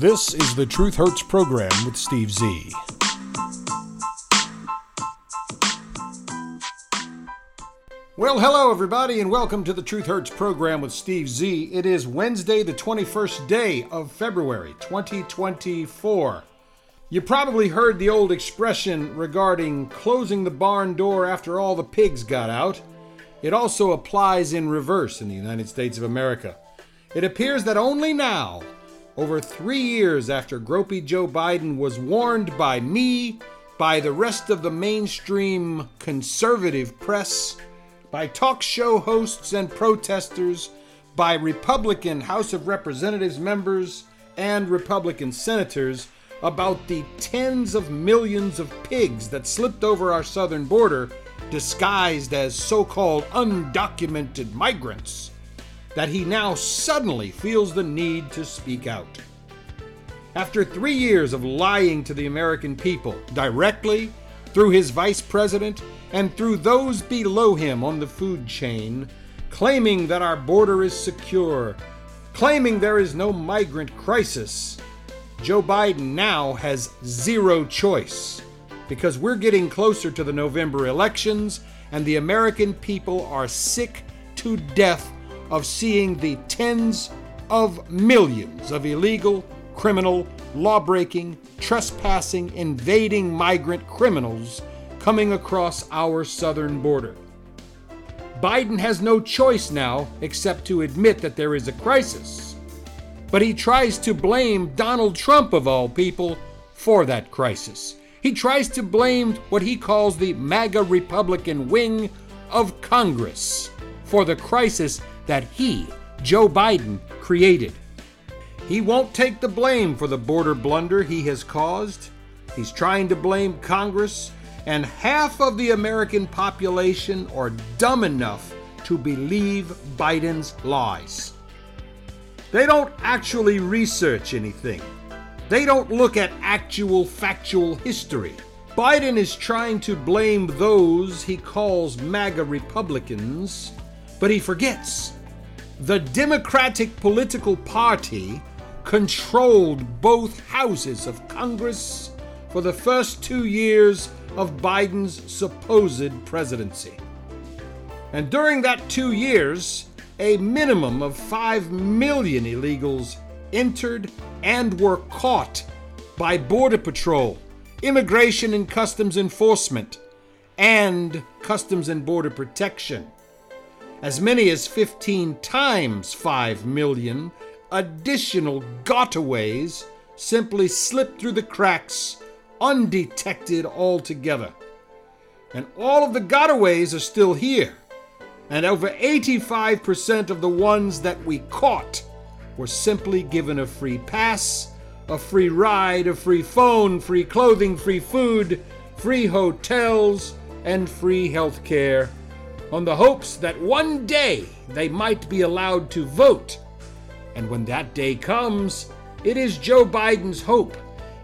This is the Truth Hurts program with Steve Z. Well, hello, everybody, and welcome to the Truth Hurts program with Steve Z. It is Wednesday, the 21st day of February, 2024. You probably heard the old expression regarding closing the barn door after all the pigs got out. It also applies in reverse in the United States of America. It appears that only now, over three years after Gropey Joe Biden was warned by me, by the rest of the mainstream conservative press, by talk show hosts and protesters, by Republican House of Representatives members and Republican senators about the tens of millions of pigs that slipped over our southern border disguised as so called undocumented migrants that he now suddenly feels the need to speak out. After three years of lying to the American people, directly, through his vice president, and through those below him on the food chain, claiming that our border is secure, claiming there is no migrant crisis, Joe Biden now has zero choice because we're getting closer to the November elections and the American people are sick to death of seeing the tens of millions of illegal, criminal, law-breaking, trespassing, invading migrant criminals coming across our southern border. Biden has no choice now except to admit that there is a crisis. But he tries to blame Donald Trump, of all people, for that crisis. He tries to blame what he calls the MAGA Republican wing of Congress for the crisis that he, Joe Biden, created. He won't take the blame for the border blunder he has caused. He's trying to blame Congress, and half of the American population are dumb enough to believe Biden's lies. They don't actually research anything. They don't look at actual factual history. Biden is trying to blame those he calls MAGA Republicans, but he forgets. The Democratic political party controlled both houses of Congress for the first two years of Biden's supposed presidency. And during that two years, a minimum of 5 million illegals entered and were caught by Border Patrol, Immigration and Customs Enforcement, and Customs and Border Protection. As many as 15 times 5 million additional gotaways simply slipped through the cracks undetected altogether. And all of the gotaways are still here. And over 85% of the ones that we caught were simply given a free pass, a free ride, a free phone, free clothing, free food, free hotels, and free health care on the hopes that one day they might be allowed to vote and when that day comes, it is Joe Biden's hope.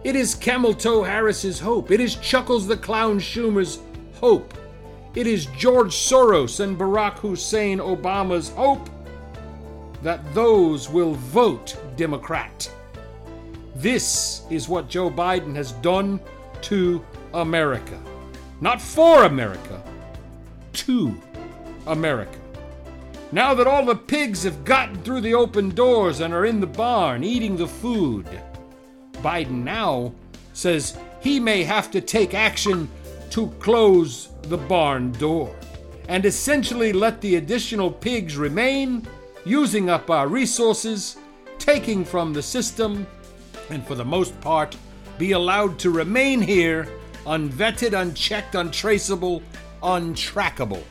It is Camel Toe Harris's hope. It is Chuckles the Clown Schumer's hope. It is George Soros and Barack Hussein Obama's hope that those will vote Democrat. This is what Joe Biden has done to America. Not for America, to America. Now that all the pigs have gotten through the open doors and are in the barn eating the food, Biden now says he may have to take action to close the barn door and essentially let the additional pigs remain, using up our resources, taking from the system, and for the most part, be allowed to remain here unvetted, unchecked, untraceable, untrackable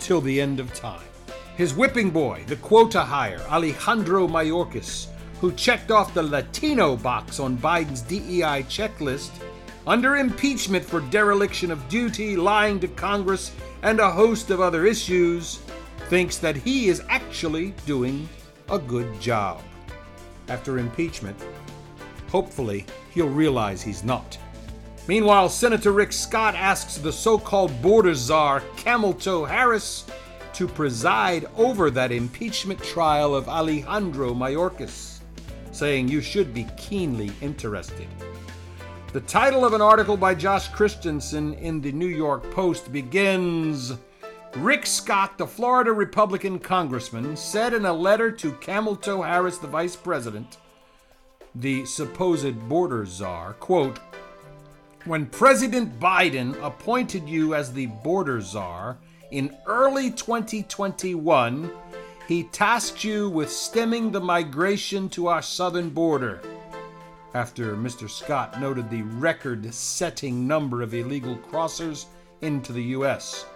till the end of time. His whipping boy, the quota hire, Alejandro Mayorkas, who checked off the Latino box on Biden's DEI checklist, under impeachment for dereliction of duty, lying to Congress, and a host of other issues, thinks that he is actually doing a good job. After impeachment, hopefully, he'll realize he's not. Meanwhile, Senator Rick Scott asks the so called border czar, Camel Toe Harris, to preside over that impeachment trial of Alejandro Mayorkas. saying you should be keenly interested. The title of an article by Josh Christensen in the New York Post begins Rick Scott, the Florida Republican congressman, said in a letter to Camel Toe Harris, the vice president, the supposed border czar, quote, when President Biden appointed you as the border czar in early 2021, he tasked you with stemming the migration to our southern border. After Mr. Scott noted the record setting number of illegal crossers into the U.S.,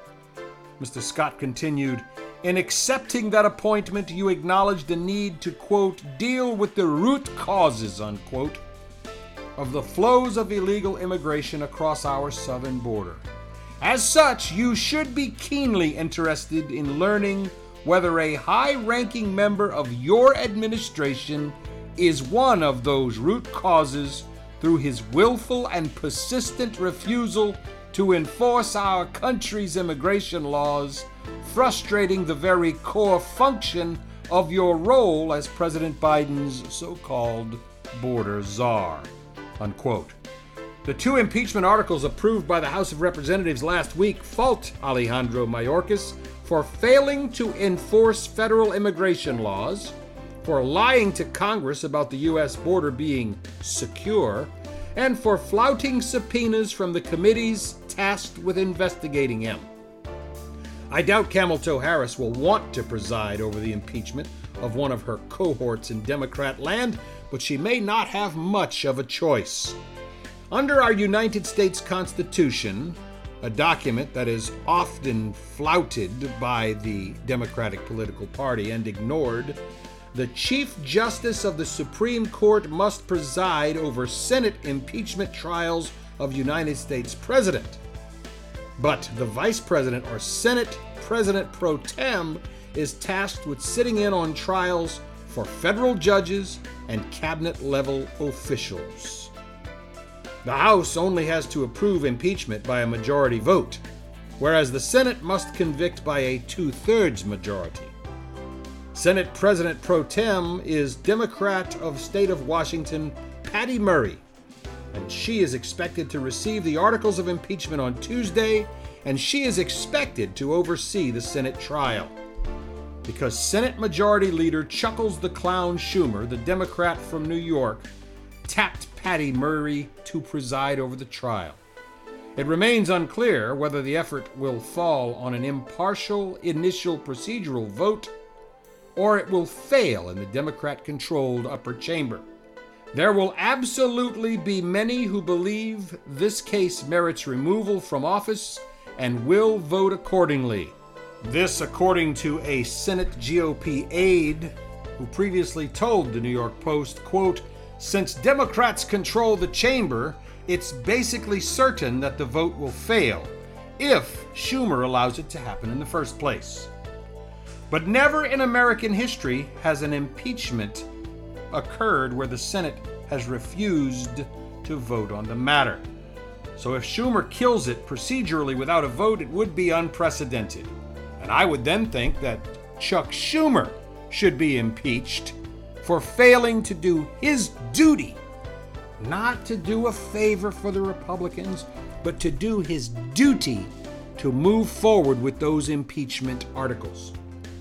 Mr. Scott continued, in accepting that appointment, you acknowledged the need to, quote, deal with the root causes, unquote, of the flows of illegal immigration across our southern border. As such, you should be keenly interested in learning whether a high ranking member of your administration is one of those root causes through his willful and persistent refusal to enforce our country's immigration laws, frustrating the very core function of your role as President Biden's so called border czar unquote. The two impeachment articles approved by the House of Representatives last week fault Alejandro Mayorkas for failing to enforce federal immigration laws, for lying to Congress about the U.S. border being secure, and for flouting subpoenas from the committees tasked with investigating him. I doubt Camel Toe Harris will want to preside over the impeachment of one of her cohorts in Democrat land, but she may not have much of a choice. Under our United States Constitution, a document that is often flouted by the Democratic political party and ignored, the Chief Justice of the Supreme Court must preside over Senate impeachment trials of United States President. But the Vice President or Senate President pro tem is tasked with sitting in on trials for federal judges and cabinet level officials. The House only has to approve impeachment by a majority vote, whereas the Senate must convict by a two thirds majority. Senate President pro tem is Democrat of State of Washington Patty Murray, and she is expected to receive the articles of impeachment on Tuesday, and she is expected to oversee the Senate trial because Senate Majority Leader Chuckles the Clown Schumer, the Democrat from New York, tapped Patty Murray to preside over the trial. It remains unclear whether the effort will fall on an impartial initial procedural vote or it will fail in the Democrat controlled upper chamber. There will absolutely be many who believe this case merits removal from office and will vote accordingly. This, according to a Senate GOP aide who previously told the New York Post, quote, since Democrats control the chamber, it's basically certain that the vote will fail if Schumer allows it to happen in the first place. But never in American history has an impeachment occurred where the Senate has refused to vote on the matter. So if Schumer kills it procedurally without a vote, it would be unprecedented. And I would then think that Chuck Schumer should be impeached for failing to do his duty, not to do a favor for the Republicans, but to do his duty to move forward with those impeachment articles.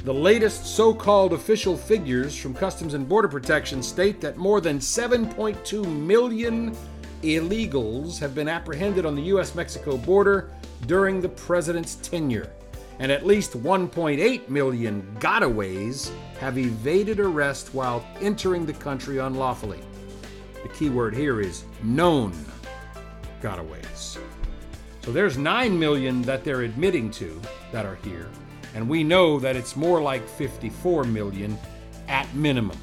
The latest so called official figures from Customs and Border Protection state that more than 7.2 million illegals have been apprehended on the U.S. Mexico border during the president's tenure and at least 1.8 million gotaways have evaded arrest while entering the country unlawfully. The key word here is known gotaways. So there's 9 million that they're admitting to that are here, and we know that it's more like 54 million at minimum.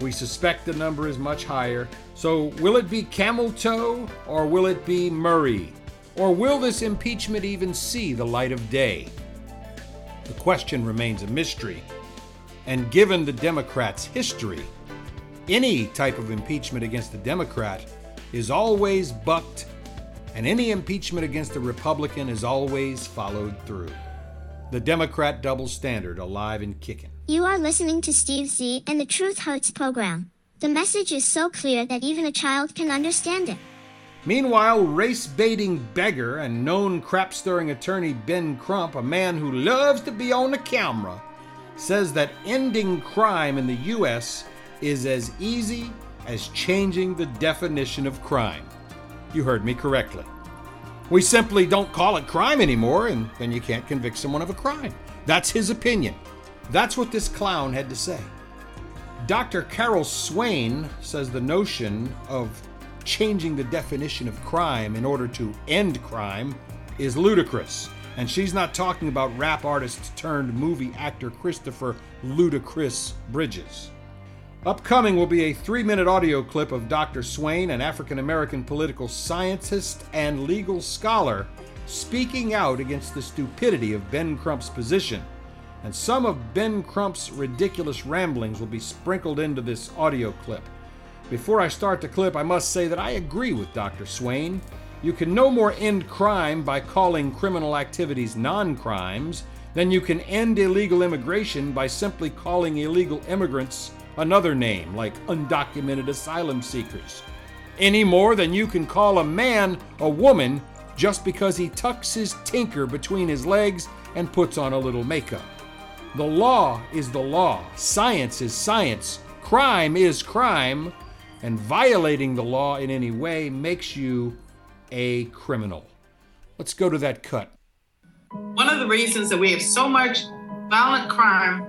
We suspect the number is much higher. So will it be Camel Toe or will it be Murray? Or will this impeachment even see the light of day? The question remains a mystery. And given the Democrats' history, any type of impeachment against a Democrat is always bucked, and any impeachment against a Republican is always followed through. The Democrat double standard alive and kicking. You are listening to Steve Z and the Truth Hurts program. The message is so clear that even a child can understand it. Meanwhile, race baiting beggar and known crap stirring attorney Ben Crump, a man who loves to be on the camera, says that ending crime in the U.S. is as easy as changing the definition of crime. You heard me correctly. We simply don't call it crime anymore, and then you can't convict someone of a crime. That's his opinion. That's what this clown had to say. Dr. Carol Swain says the notion of changing the definition of crime in order to end crime is ludicrous. And she's not talking about rap artist turned movie actor Christopher Ludacris Bridges. Upcoming will be a three minute audio clip of Dr. Swain, an African American political scientist and legal scholar, speaking out against the stupidity of Ben Crump's position. And some of Ben Crump's ridiculous ramblings will be sprinkled into this audio clip. Before I start the clip, I must say that I agree with Dr. Swain. You can no more end crime by calling criminal activities non crimes than you can end illegal immigration by simply calling illegal immigrants another name, like undocumented asylum seekers. Any more than you can call a man a woman just because he tucks his tinker between his legs and puts on a little makeup. The law is the law, science is science, crime is crime, and violating the law in any way makes you a criminal. Let's go to that cut. One of the reasons that we have so much violent crime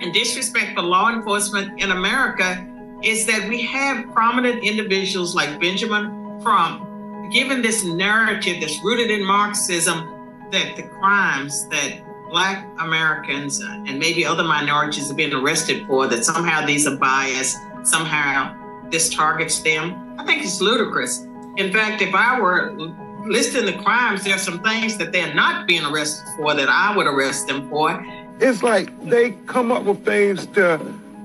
and disrespect for law enforcement in America is that we have prominent individuals like Benjamin Crump given this narrative that's rooted in Marxism that the crimes that Black Americans and maybe other minorities have been arrested for, that somehow these are biased, somehow this targets them. I think it's ludicrous. In fact, if I were listing the crimes, there are some things that they're not being arrested for that I would arrest them for. It's like they come up with things to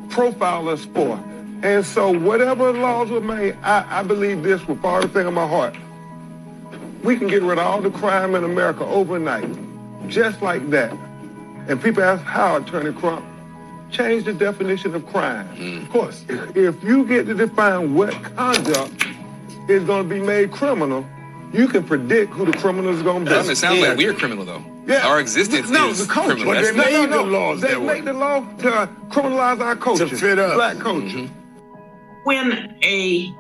profile us for. And so whatever laws were made, I, I believe this with all the thing in my heart. We can get rid of all the crime in America overnight, just like that. And people ask how, Attorney Crump? Change the definition of crime. Mm. Of course. If you get to define what conduct is going to be made criminal, you can predict who the criminal is going to be. Doesn't sound like we're criminal though. Yeah. Our existence no, is the culture. criminal. But That's they made no, the laws. They make the law to criminalize our culture. To fit us. Black culture. Mhm. When a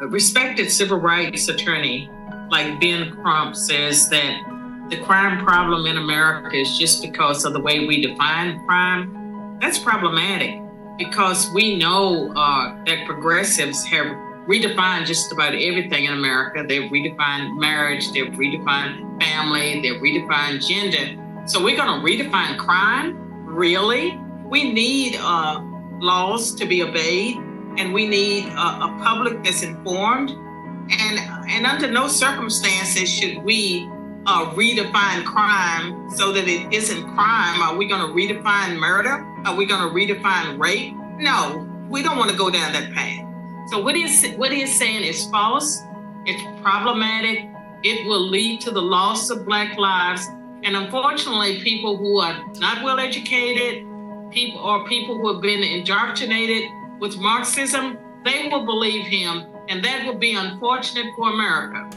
a respected civil rights attorney like Ben Crump says that the crime problem in America is just because of the way we define crime, that's problematic because we know uh, that progressives have redefined just about everything in America. They've redefined marriage, they've redefined family, they've redefined gender. So we're going to redefine crime? Really? We need uh, laws to be obeyed, and we need a, a public that's informed. And and under no circumstances should we uh, redefine crime so that it isn't crime. Are we going to redefine murder? Are we going to redefine rape? No, we don't want to go down that path. So what is what he is saying is false. It's problematic. It will lead to the loss of Black lives, and unfortunately, people who are not well educated, people or people who have been indoctrinated with Marxism, they will believe him, and that will be unfortunate for America.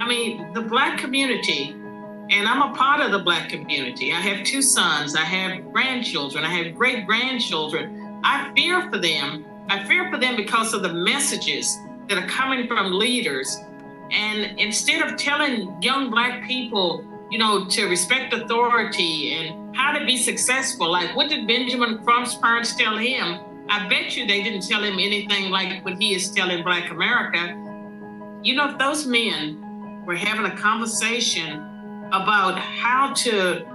I mean, the Black community, and I'm a part of the Black community. I have two sons. I have grandchildren. I have great grandchildren. I fear for them I fear for them because of the messages that are coming from leaders. And instead of telling young Black people, you know, to respect authority and how to be successful, like what did Benjamin Crump's parents tell him? I bet you they didn't tell him anything like what he is telling Black America. You know, if those men were having a conversation about how to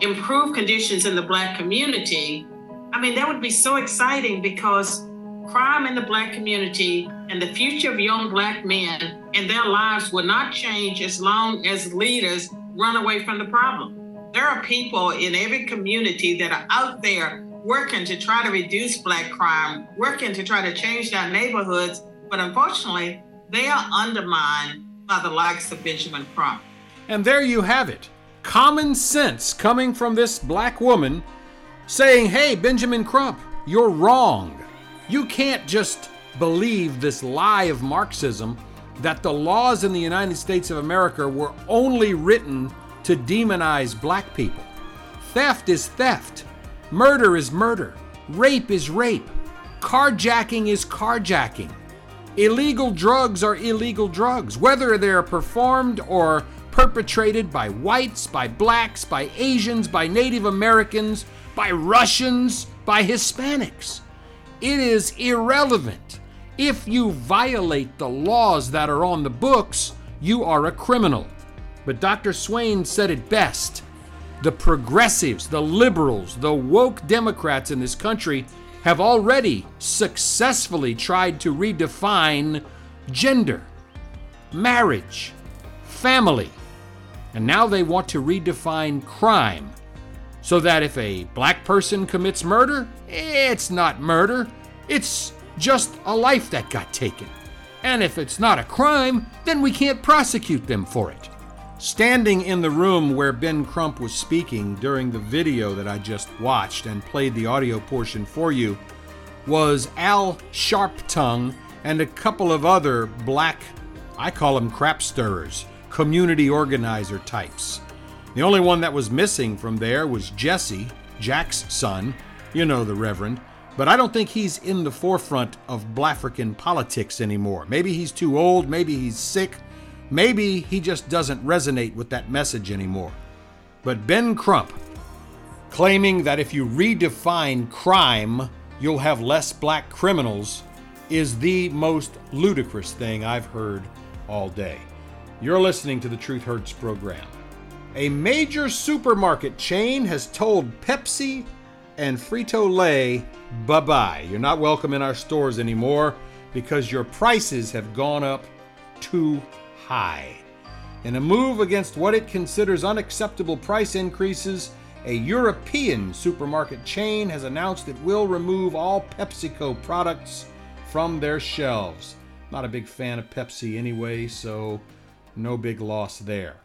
improve conditions in the Black community, I mean, that would be so exciting because crime in the Black community and the future of young Black men and their lives will not change as long as leaders run away from the problem. There are people in every community that are out there working to try to reduce Black crime, working to try to change their neighborhoods, but unfortunately, they are undermined the likes of Benjamin Crump. And there you have it. Common sense coming from this black woman saying, hey, Benjamin Crump, you're wrong. You can't just believe this lie of Marxism that the laws in the United States of America were only written to demonize black people. Theft is theft. Murder is murder. Rape is rape. Carjacking is carjacking. Illegal drugs are illegal drugs, whether they're performed or perpetrated by whites, by blacks, by Asians, by Native Americans, by Russians, by Hispanics. It is irrelevant. If you violate the laws that are on the books, you are a criminal. But Dr. Swain said it best. The progressives, the liberals, the woke Democrats in this country have already successfully tried to redefine gender, marriage, family, and now they want to redefine crime so that if a black person commits murder, it's not murder, it's just a life that got taken. And if it's not a crime, then we can't prosecute them for it. Standing in the room where Ben Crump was speaking during the video that I just watched and played the audio portion for you was Al Sharptongue and a couple of other black, I call them crap stirrers, community organizer types. The only one that was missing from there was Jesse, Jack's son, you know the Reverend, but I don't think he's in the forefront of Blafrican politics anymore. Maybe he's too old, maybe he's sick, maybe he just doesn't resonate with that message anymore. But Ben Crump, claiming that if you redefine crime, you'll have less black criminals, is the most ludicrous thing I've heard all day. You're listening to the Truth Hurts program. A major supermarket chain has told Pepsi and Frito Lay bye bye. You're not welcome in our stores anymore because your prices have gone up too high. In a move against what it considers unacceptable price increases, a European supermarket chain has announced it will remove all PepsiCo products from their shelves. Not a big fan of Pepsi anyway, so no big loss there.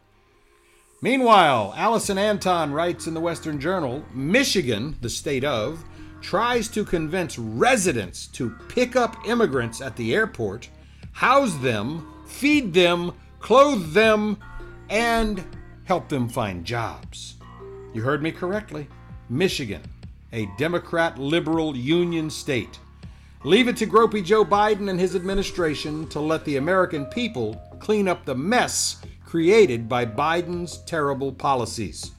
Meanwhile, Allison Anton writes in the Western Journal Michigan, the state of, tries to convince residents to pick up immigrants at the airport, house them, feed them, clothe them, and help them find jobs. You heard me correctly. Michigan, a Democrat liberal union state. Leave it to gropey Joe Biden and his administration to let the American people clean up the mess created by Biden's terrible policies.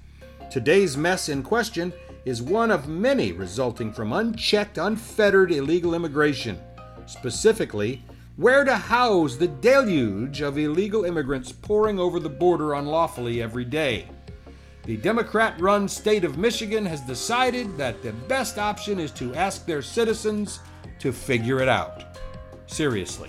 Today's mess in question is one of many resulting from unchecked, unfettered illegal immigration. Specifically, where to house the deluge of illegal immigrants pouring over the border unlawfully every day. The Democrat run state of Michigan has decided that the best option is to ask their citizens to figure it out. Seriously.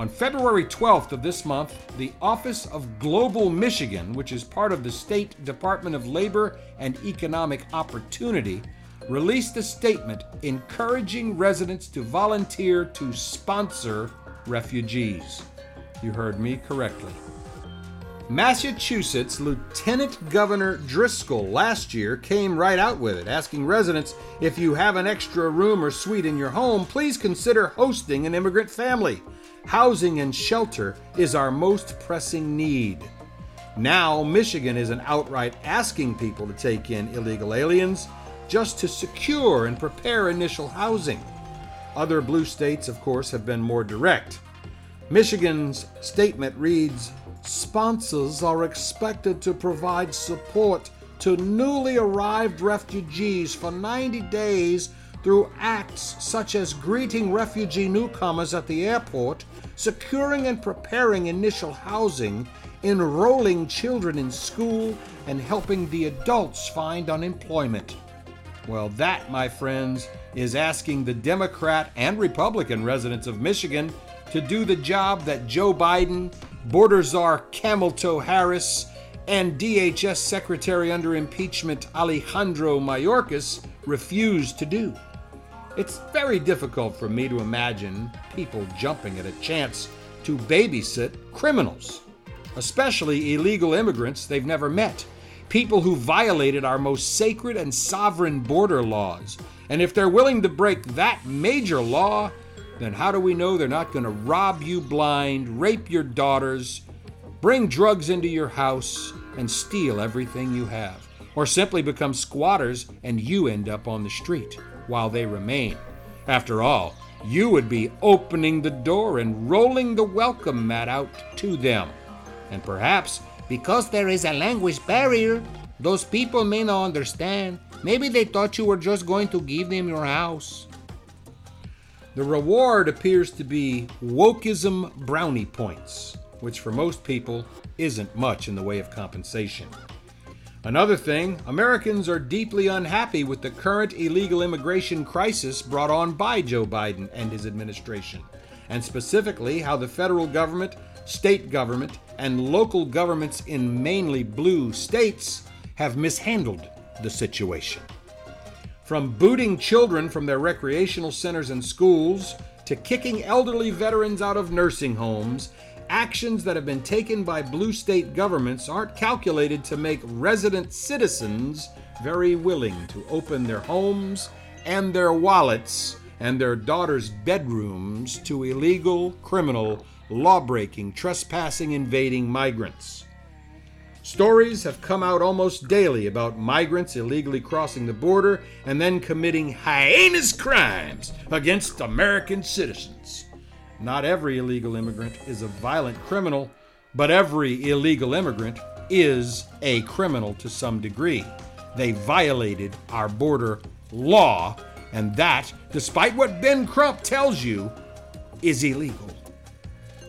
On February 12th of this month, the Office of Global Michigan, which is part of the State Department of Labor and Economic Opportunity, released a statement encouraging residents to volunteer to sponsor refugees. You heard me correctly. Massachusetts Lieutenant Governor Driscoll last year came right out with it, asking residents if you have an extra room or suite in your home, please consider hosting an immigrant family. Housing and shelter is our most pressing need. Now, Michigan isn't outright asking people to take in illegal aliens, just to secure and prepare initial housing. Other blue states, of course, have been more direct. Michigan's statement reads sponsors are expected to provide support to newly arrived refugees for 90 days through acts such as greeting refugee newcomers at the airport, securing and preparing initial housing, enrolling children in school, and helping the adults find unemployment. Well, that, my friends, is asking the Democrat and Republican residents of Michigan to do the job that Joe Biden border czar Camel Toe Harris, and DHS Secretary under impeachment Alejandro Mayorkas refused to do. It's very difficult for me to imagine people jumping at a chance to babysit criminals, especially illegal immigrants they've never met. People who violated our most sacred and sovereign border laws. And if they're willing to break that major law, then how do we know they're not going to rob you blind, rape your daughters, bring drugs into your house, and steal everything you have? Or simply become squatters and you end up on the street while they remain? After all, you would be opening the door and rolling the welcome mat out to them. And perhaps because there is a language barrier, those people may not understand. Maybe they thought you were just going to give them your house. The reward appears to be wokeism brownie points, which for most people isn't much in the way of compensation. Another thing, Americans are deeply unhappy with the current illegal immigration crisis brought on by Joe Biden and his administration, and specifically how the federal government, state government, and local governments in mainly blue states have mishandled the situation. From booting children from their recreational centers and schools to kicking elderly veterans out of nursing homes, actions that have been taken by blue state governments aren't calculated to make resident citizens very willing to open their homes and their wallets and their daughters' bedrooms to illegal, criminal, law breaking, trespassing, invading migrants. Stories have come out almost daily about migrants illegally crossing the border and then committing heinous crimes against American citizens. Not every illegal immigrant is a violent criminal, but every illegal immigrant is a criminal to some degree. They violated our border law, and that, despite what Ben Crump tells you, is illegal.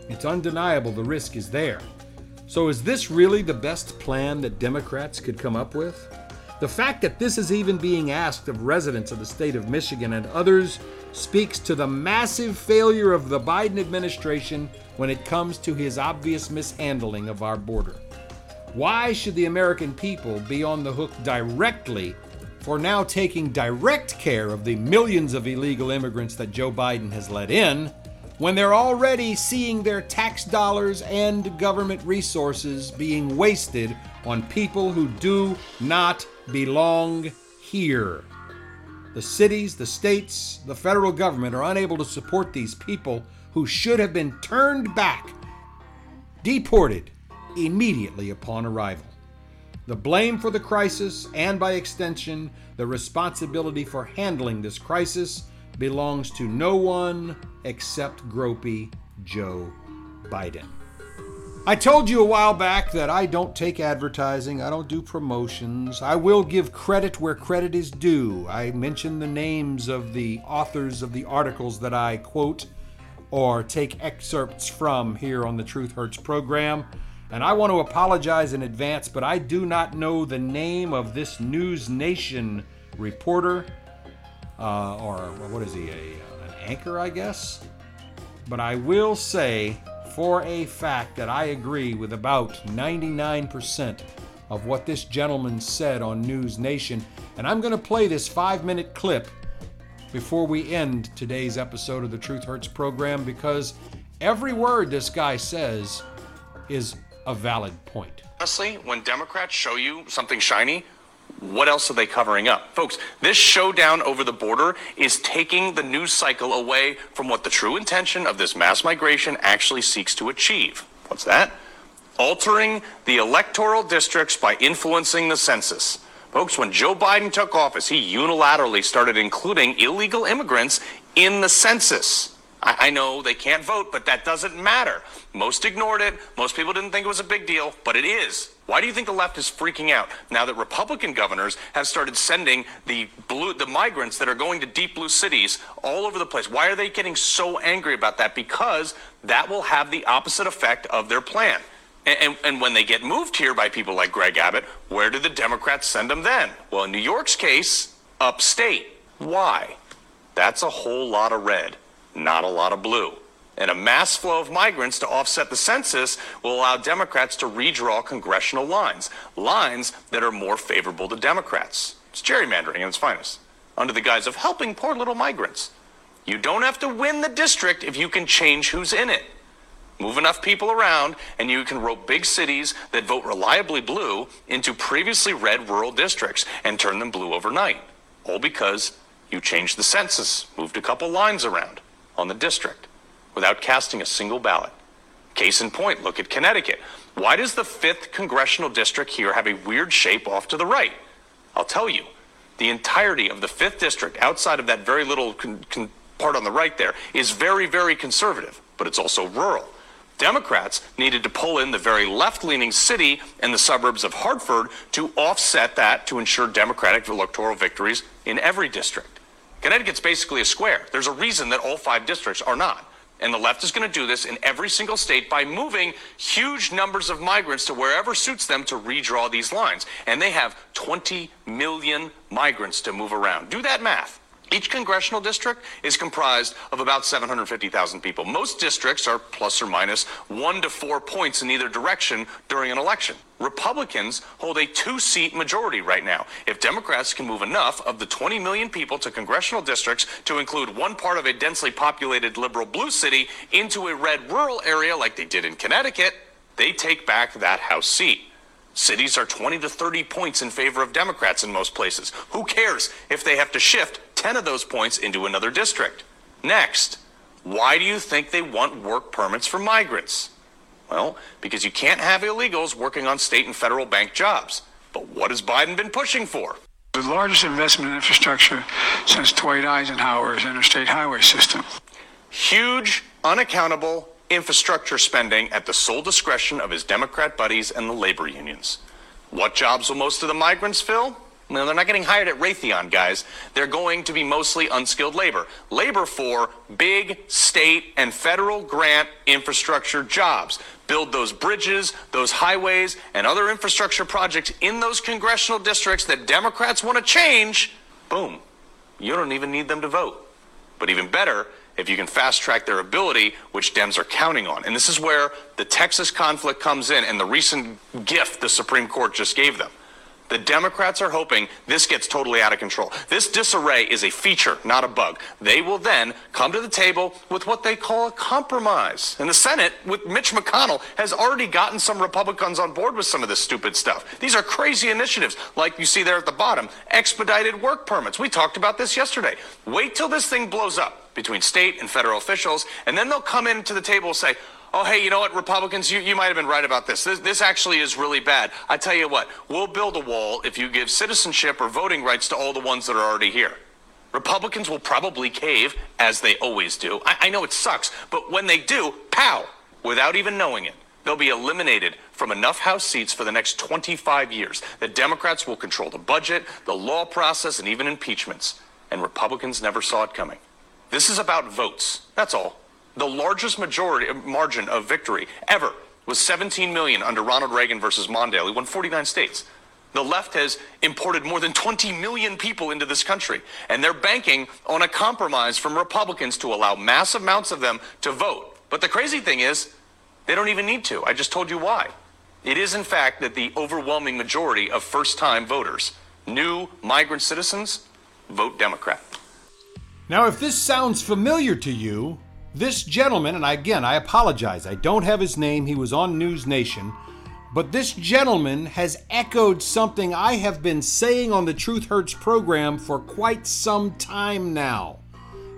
It's undeniable the risk is there. So, is this really the best plan that Democrats could come up with? The fact that this is even being asked of residents of the state of Michigan and others speaks to the massive failure of the Biden administration when it comes to his obvious mishandling of our border. Why should the American people be on the hook directly for now taking direct care of the millions of illegal immigrants that Joe Biden has let in when they're already seeing their tax dollars and government resources being wasted on people who do not belong here. The cities, the states, the federal government are unable to support these people who should have been turned back, deported immediately upon arrival. The blame for the crisis, and by extension, the responsibility for handling this crisis, belongs to no one except gropey Joe Biden. I told you a while back that I don't take advertising, I don't do promotions. I will give credit where credit is due. I mention the names of the authors of the articles that I quote or take excerpts from here on the Truth Hurts program. And I want to apologize in advance, but I do not know the name of this News Nation reporter uh, or what is he, a, an anchor, I guess? But I will say for a fact that I agree with about 99% of what this gentleman said on News Nation. And I'm going to play this five minute clip before we end today's episode of the Truth Hurts program because every word this guy says is a valid point. Honestly, when Democrats show you something shiny, what else are they covering up? Folks, this showdown over the border is taking the news cycle away from what the true intention of this mass migration actually seeks to achieve. What's that? Altering the electoral districts by influencing the census. Folks, when Joe Biden took office, he unilaterally started including illegal immigrants in the census. I, know they can't vote, but that doesn't matter. Most ignored it. Most people didn't think it was a big deal, but it is. Why do you think the left is freaking out now that Republican governors have started sending the blue, the migrants that are going to deep blue cities all over the place? Why are they getting so angry about that? Because that will have the opposite effect of their plan. And, and, and, when they get moved here by people like Greg Abbott, where do the Democrats send them then? Well, in New York's case, upstate. Why? That's a whole lot of red not a lot of blue. And a mass flow of migrants to offset the census will allow Democrats to redraw congressional lines, lines that are more favorable to Democrats. It's gerrymandering in its finest, under the guise of helping poor little migrants. You don't have to win the district if you can change who's in it. Move enough people around, and you can rope big cities that vote reliably blue into previously red rural districts and turn them blue overnight. All because you changed the census, moved a couple lines around on the district without casting a single ballot. Case in point, look at Connecticut. Why does the 5th congressional district here have a weird shape off to the right? I'll tell you. The entirety of the 5th district, outside of that very little con- con- part on the right there, is very, very conservative, but it's also rural. Democrats needed to pull in the very left leaning city and the suburbs of Hartford to offset that to ensure Democratic electoral victories in every district. Connecticut's basically a square. There's a reason that all five districts are not. And the left is going to do this in every single state by moving huge numbers of migrants to wherever suits them to redraw these lines. And they have 20 million migrants to move around. Do that math. Each congressional district is comprised of about 750,000 people. Most districts are plus or minus one to four points in either direction during an election. Republicans hold a two seat majority right now. If Democrats can move enough of the 20 million people to congressional districts to include one part of a densely populated liberal blue city into a red rural area like they did in Connecticut, they take back that House seat. Cities are 20 to 30 points in favor of Democrats in most places. Who cares if they have to shift 10 of those points into another district? Next, why do you think they want work permits for migrants? Well, because you can't have illegals working on state and federal bank jobs. But what has Biden been pushing for? The largest investment in infrastructure since Dwight Eisenhower's interstate highway system. Huge, unaccountable, infrastructure spending at the sole discretion of his Democrat buddies and the labor unions. What jobs will most of the migrants fill? Well, they're not getting hired at Raytheon, guys. They're going to be mostly unskilled labor. Labor for big state and federal grant infrastructure jobs. Build those bridges, those highways, and other infrastructure projects in those congressional districts that Democrats want to change. Boom. You don't even need them to vote. But even better, if you can fast track their ability, which Dems are counting on. And this is where the Texas conflict comes in and the recent gift the Supreme Court just gave them. The Democrats are hoping this gets totally out of control. This disarray is a feature, not a bug. They will then come to the table with what they call a compromise. And the Senate, with Mitch McConnell, has already gotten some Republicans on board with some of this stupid stuff. These are crazy initiatives, like you see there at the bottom expedited work permits. We talked about this yesterday. Wait till this thing blows up between state and federal officials, and then they'll come into the table and say, oh, hey, you know what, Republicans, you, you might have been right about this. this. This actually is really bad. I tell you what, we'll build a wall if you give citizenship or voting rights to all the ones that are already here. Republicans will probably cave, as they always do. I, I know it sucks, but when they do, pow, without even knowing it, they'll be eliminated from enough House seats for the next 25 years. The Democrats will control the budget, the law process, and even impeachments. And Republicans never saw it coming. This is about votes. That's all. The largest majority uh, margin of victory ever was 17 million under Ronald Reagan versus Mondale. He won 49 states. The left has imported more than 20 million people into this country, and they're banking on a compromise from Republicans to allow mass amounts of them to vote. But the crazy thing is, they don't even need to. I just told you why. It is, in fact, that the overwhelming majority of first time voters, new migrant citizens, vote Democrat. Now, if this sounds familiar to you, this gentleman, and again, I apologize, I don't have his name, he was on News Nation, but this gentleman has echoed something I have been saying on the Truth Hurts program for quite some time now.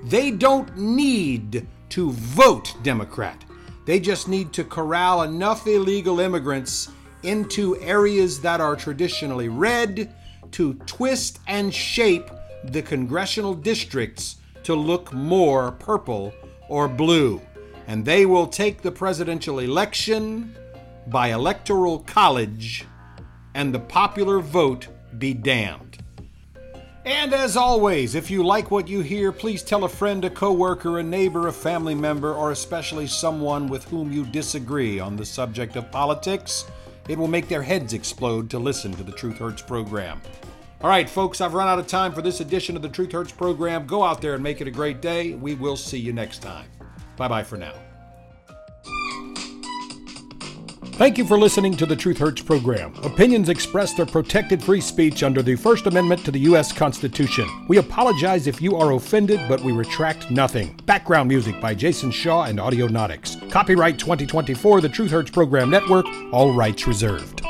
They don't need to vote Democrat. They just need to corral enough illegal immigrants into areas that are traditionally red to twist and shape the congressional districts to look more purple or blue, and they will take the presidential election by electoral college, and the popular vote be damned. And as always, if you like what you hear, please tell a friend, a coworker, a neighbor, a family member, or especially someone with whom you disagree on the subject of politics. It will make their heads explode to listen to the Truth Hurts program. All right, folks, I've run out of time for this edition of the Truth Hurts program. Go out there and make it a great day. We will see you next time. Bye bye for now. Thank you for listening to the Truth Hurts program. Opinions expressed are protected free speech under the First Amendment to the U.S. Constitution. We apologize if you are offended, but we retract nothing. Background music by Jason Shaw and Audionautix. Copyright 2024, the Truth Hurts Program Network, all rights reserved.